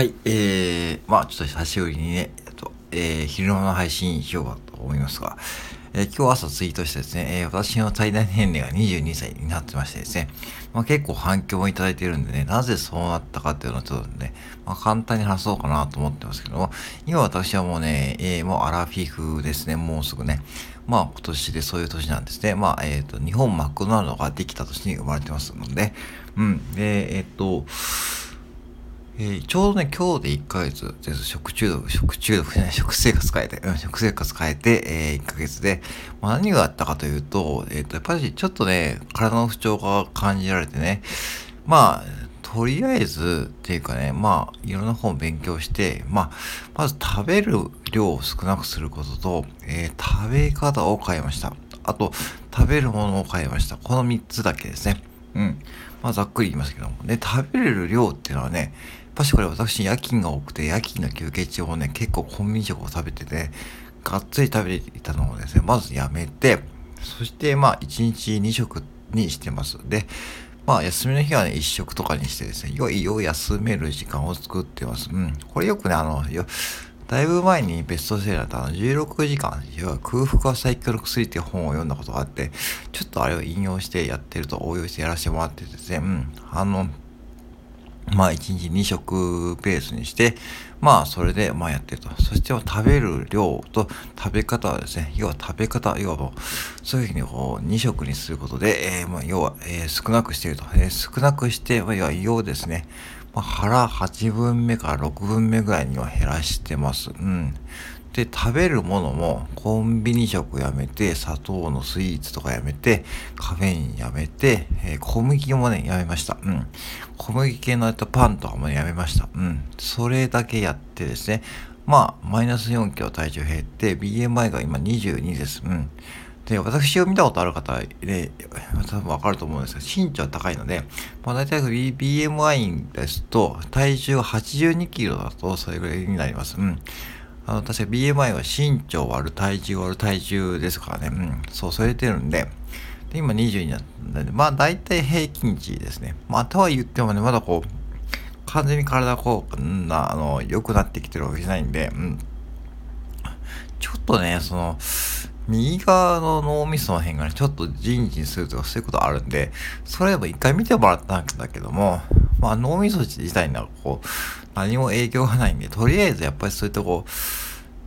はい、えー、まあちょっと久しぶりにね、えっと、えー、昼間の配信しようかと思いますが、えー、今日朝ツイートしてですね、えー、私の最大年齢が22歳になってましてですね、まあ、結構反響をいただいているんでね、なぜそうなったかっていうのをちょっとね、まあ、簡単に話そうかなと思ってますけども、今私はもうね、えー、もうアラフィフですね、もうすぐね、まあ今年でそういう年なんですね。まあえっ、ー、と、日本マクドナルドができた年に生まれてますので、うん。で、えっ、ー、と、えー、ちょうどね、今日で1ヶ月です。食中毒、食中毒じゃない、食生活変えて、うん、食生活変えて、えー、1ヶ月で、まあ、何があったかというと、えっ、ー、と、やっぱりちょっとね、体の不調が感じられてね、まあ、とりあえずっていうかね、まあ、いろんな本を勉強して、まあ、まず食べる量を少なくすることと、えー、食べ方を変えました。あと、食べるものを変えました。この3つだけですね。うん。まあ、ざっくり言いますけども。で、食べれる量っていうのはね、やっぱしこれ私夜勤が多くて、夜勤の休憩中もね、結構コンビニ食を食べてて、がっつり食べていたのをですね、まずやめて、そしてまあ1日2食にしてます。で、まあ休みの日はね、1食とかにしてですね、良いよ休める時間を作ってます。うん。これよくね、あの、よだいぶ前にベストセラーだったあの16時間、要は空腹は最強の薬っていう本を読んだことがあって、ちょっとあれを引用してやってると応用してやらせてもらってですね、うん。あの、まあ1日2食ペースにして、まあそれでまあやってると。そして食べる量と食べ方はですね、要は食べ方、要はもう、そういうふうにこう2食にすることで、えー、まあ要は、えー、少なくしてると。えー、少なくして、まあ、要は胃をですね、まあ、腹8分目から6分目ぐらいには減らしてます。うん。で、食べるものもコンビニ食やめて、砂糖のスイーツとかやめて、カフェインやめて、えー、小麦もね、やめました。うん。小麦系のやったパンとかもやめました。うん。それだけやってですね。まあ、マイナス4キロ体重減って、BMI が今22です。うん。で、私を見たことある方で、多分わかると思うんですが、身長高いので、まあ大体 BMI ですと、体重が82キロだとそれぐらいになります。うん。あの、確か BMI は身長割る体重割る体重ですからね。うん。そう、それてるんで、で、今22になったんで、まあ大体平均値ですね。まあとは言ってもね、まだこう、完全に体こう、んな、あの、良くなってきてるわけじゃないんで、うん。ちょっとね、その、右側の脳みその辺がね、ちょっとジンジンするとかそういうことあるんで、それでも一回見てもらったんだけども、まあ脳みそ自体にはこう、何も影響がないんで、とりあえずやっぱりそういったこう、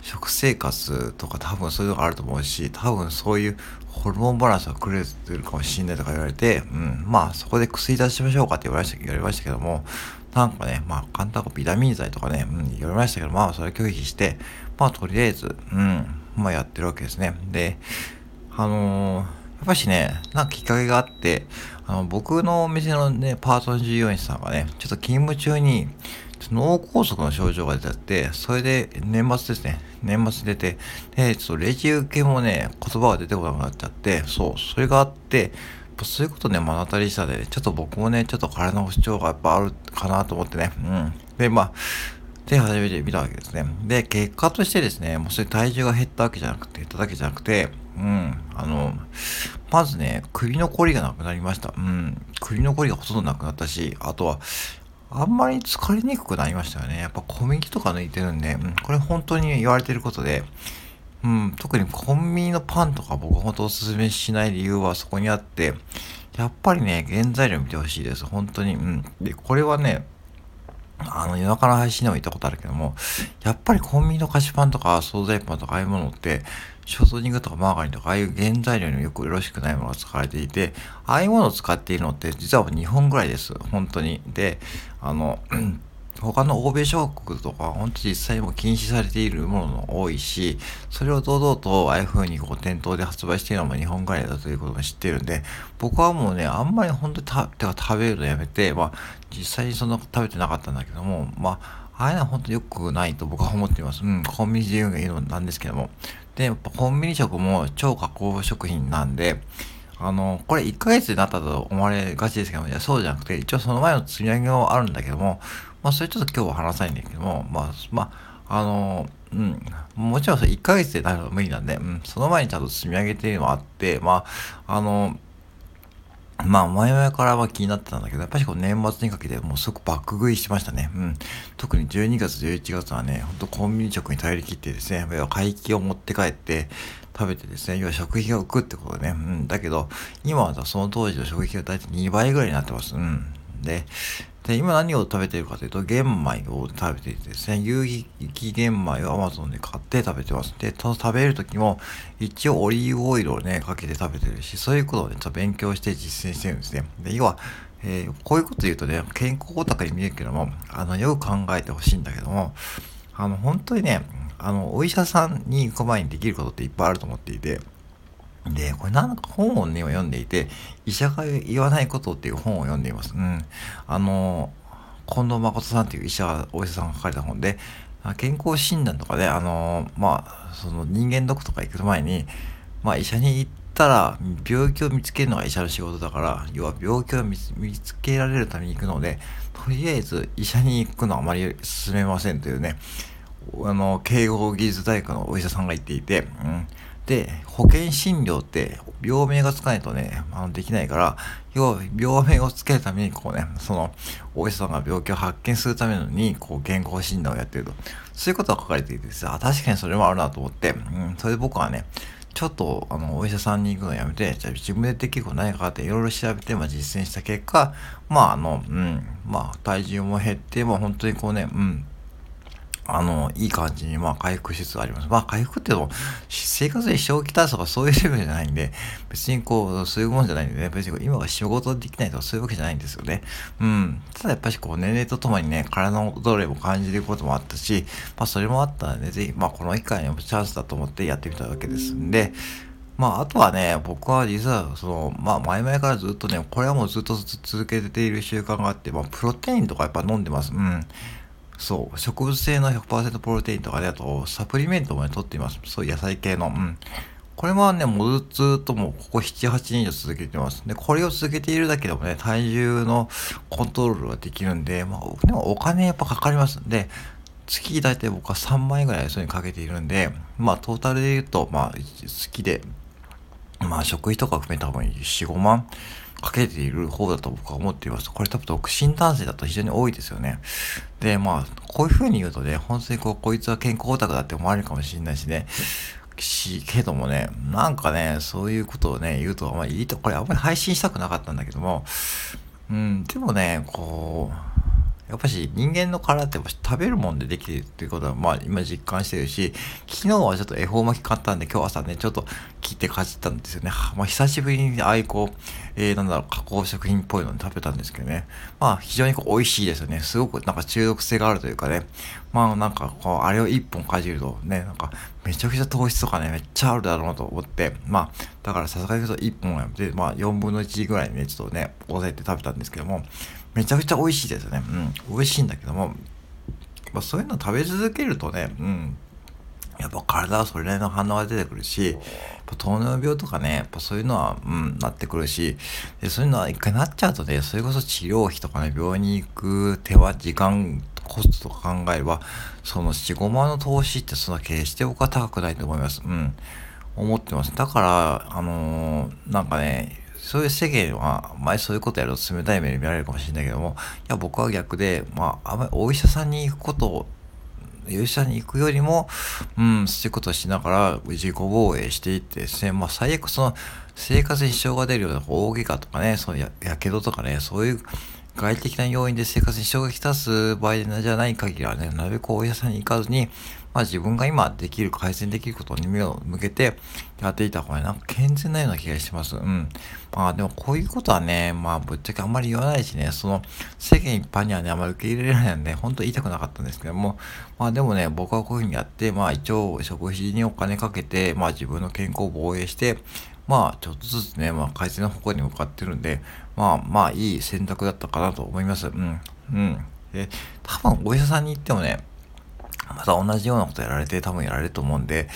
食生活とか多分そういうのがあると思うし、多分そういうホルモンバランスが狂ってるかもしんないとか言われて、うん、まあそこで薬出しましょうかって言われました言われましたけども、なんかね、まあ簡単なビタミン剤とかね、うん、言われましたけど、まあそれ拒否して、まあとりあえず、うん、まあやってるわけですね。で、あのー、やっぱしね、なんかきっかけがあって、あの、僕のお店のね、パートの従業員さんがね、ちょっと勤務中に、脳梗塞の症状が出ちゃって、それで年末ですね。年末に出て、で、ちょっとレジ受けもね、言葉が出てこなくなっちゃって、そう、それがあって、そういうことね、目の当たりしたで、ちょっと僕もね、ちょっと体の不調がやっぱあるかなと思ってね。うん。で、まあ、で、初めて見たわけですね。で、結果としてですね、もうそれ体重が減ったわけじゃなくて、減っただけじゃなくて、うん、あの、まずね、首のこりがなくなりました。うん、首のこりがほとんどなくなったし、あとは、あんまり疲れにくくなりましたよね。やっぱ小麦とか抜いてるんで、うん、これ本当に言われてることで、うん、特にコンビニのパンとか僕本当おすすめしない理由はそこにあって、やっぱりね、原材料見てほしいです。本当に。うん。で、これはね、あの、夜中の配信でも行ったことあるけども、やっぱりコンビニの菓子パンとか惣菜パンとかああいうものって、ショートニングとかマーガリンとかああいう原材料によくよろしくないものが使われていて、ああいうものを使っているのって実は日本ぐらいです。本当に。で、あの、他の欧米諸国とか、本当実際も禁止されているものも多いし、それを堂々とああいう風にこう店頭で発売しているのも日本ぐらいだということも知ってるんで、僕はもうね、あんまり本当にた、てか食べるのやめて、まあ、実際にそんな食べてなかったんだけども、まあ、ああいうのは本当に良くないと僕は思っています。うん、コンビニで言うのがいいのなんですけども。で、やっぱコンビニ食も超加工食品なんで、あの、これ1ヶ月になったと思われがちですけども、いや、そうじゃなくて、一応その前の積み上げはあるんだけども、まあ、それちょっと今日は話さないんだけども、まあ、まあ、あの、うん、もちろんそれ1ヶ月でなるのは無理なんで、うん、その前にちゃんと積み上げっていうのもあって、まあ、あの、まあ、前々からは気になってたんだけど、やっぱりこう年末にかけてもうすごく爆食いしましたね。うん。特に12月、11月はね、ほんとコンビニ食に頼り切ってですね、要は回帰を持って帰って食べてですね、要は食費が浮くってことね。うん。だけど、今はその当時の食費が大体2倍ぐらいになってます。うん。で、で、今何を食べてるかというと、玄米を食べていてですね、有機玄米を Amazon で買って食べてます。で、食べる時も、一応オリーブオイルをね、かけて食べてるし、そういうことをね、ちょっと勉強して実践してるんですね。で、要は、えー、こういうこと言うとね、健康オタクに見えるけども、あの、よく考えてほしいんだけども、あの、本当にね、あの、お医者さんに行く前にできることっていっぱいあると思っていて、で、これなんか本をね、読んでいて、医者が言わないことっていう本を読んでいます。うん。あの、近藤誠さんっていう医者が、お医者さんが書かれた本で、健康診断とかで、あの、まあ、その人間ドックとか行く前に、まあ医者に行ったら、病気を見つけるのが医者の仕事だから、要は病気を見つけられるために行くので、とりあえず医者に行くのはあまり進めませんというね、あの、慶応技術大学のお医者さんが言っていて、うん。で、保険診療って病名がつかないとね、あのできないから、要は病名をつけるために、こうね、その、お医者さんが病気を発見するためのに、こう、健康診断をやってると。そういうことが書かれていてさ、確かにそれもあるなと思って、うん、それで僕はね、ちょっと、あの、お医者さんに行くのやめて、じゃあ自分でできることないかっていろいろ調べて、まあ実践した結果、まああの、うん、まあ体重も減って、まあ本当にこうね、うん、あの、いい感じに、まあ、回復しつつあります。まあ、回復っていうのも、生活で支障をきたすとかそういうレベルじゃないんで、別にこう、そういうもんじゃないんでね、別に今が仕事できないとかそういうわけじゃないんですよね。うん。ただやっぱりこう、年齢とともにね、体のどれも感じることもあったし、まあ、それもあったんで、ぜひ、まあ、この機会にチャンスだと思ってやってみたわけですんで、まあ、あとはね、僕は実は、その、まあ、前々からずっとね、これはもうずっと続けている習慣があって、まあ、プロテインとかやっぱ飲んでます。うん。そう、植物性の100%プロテインとかで、あと、サプリメントもね、取っています。そう、野菜系の。うん。これはね、もうずっともうここ7、8年以上続けてます。で、これを続けているだけでもね、体重のコントロールができるんで、まあ、でもお金やっぱかかりますんで、月大体僕は3万円ぐらいそれにかけているんで、まあトータルで言うと、まあ月で、まあ食費とか含めた多分4、5万かけている方だと僕は思っています。これ多分独身男性だと非常に多いですよね。で、まあ、こういう風に言うとね、本当にこう、こいつは健康オタクだって思われるかもしれないしね。し、けどもね、なんかね、そういうことをね、言うとあんまりいいと、これあんまり配信したくなかったんだけども、うん、でもね、こう、やっぱし人間の体って食べるもんでできてるっていうことはまあ今実感してるし、昨日はちょっと恵方巻き買ったんで今日朝ね、ちょっと切ってかじったんですよね。まあ久しぶりにああいうこう、えー、なんだろう、加工食品っぽいのに食べたんですけどね。まあ非常にこう美味しいですよね。すごくなんか中毒性があるというかね。まあなんかこう、あれを一本かじるとね、なんかめちゃくちゃ糖質とかね、めっちゃあるだろうなと思って、まあだからさすがに言うと一本はやめて、まあ4分の1ぐらいね、ちょっとね、抑えて食べたんですけども、めちゃくちゃ美味しいですよね。うん。美味しいんだけども、まあ、そういうの食べ続けるとね、うん。やっぱ体はそれなりの反応が出てくるし、糖尿病とかね、やっぱそういうのは、うん、なってくるし、でそういうのは一回なっちゃうとね、それこそ治療費とかね、病院に行く手間、時間、コストとか考えれば、その4、5万の投資ってそんな決して僕は高くないと思います。うん。思ってます。だから、あのー、なんかね、そういう世間は、前そういうことやると冷たい目で見られるかもしれないけども、いや、僕は逆で、まあ、あまりお医者さんに行くことを、お医者さんに行くよりも、うん、そういうことをしながら自己防衛していってですね、まあ、最悪その、生活に支障が出るような大怪我とかね、そのや、やけどとかね、そういう外的な要因で生活に支障がきたす場合じゃない限りはね、なるべくお医者さんに行かずに、まあ自分が今できる、改善できることに目を向けてやっていた方がなんか健全なような気がします。うん。まあでもこういうことはね、まあぶっちゃけあんまり言わないしね、その世間一般にはね、あんまり受け入れられないので、本当言いたくなかったんですけども、まあでもね、僕はこういうふうにやって、まあ一応食費にお金かけて、まあ自分の健康を防衛して、まあちょっとずつね、まあ改善の方向に向かってるんで、まあまあいい選択だったかなと思います。うん。うん。で、多分お医者さんに行ってもね、また同じようなことやられて多分やられると思うんで、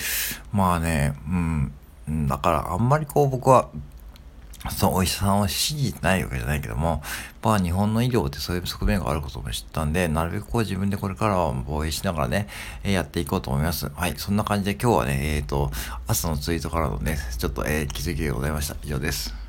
まあね、うん、だからあんまりこう僕は、そのお医者さんを信じてないわけじゃないけども、まあ日本の医療ってそういう側面があることも知ったんで、なるべくこう自分でこれからは防衛しながらね、え、やっていこうと思います。はい、そんな感じで今日はね、えっ、ー、と、朝のツイートからのね、ちょっと、えー、気づきでございました。以上です。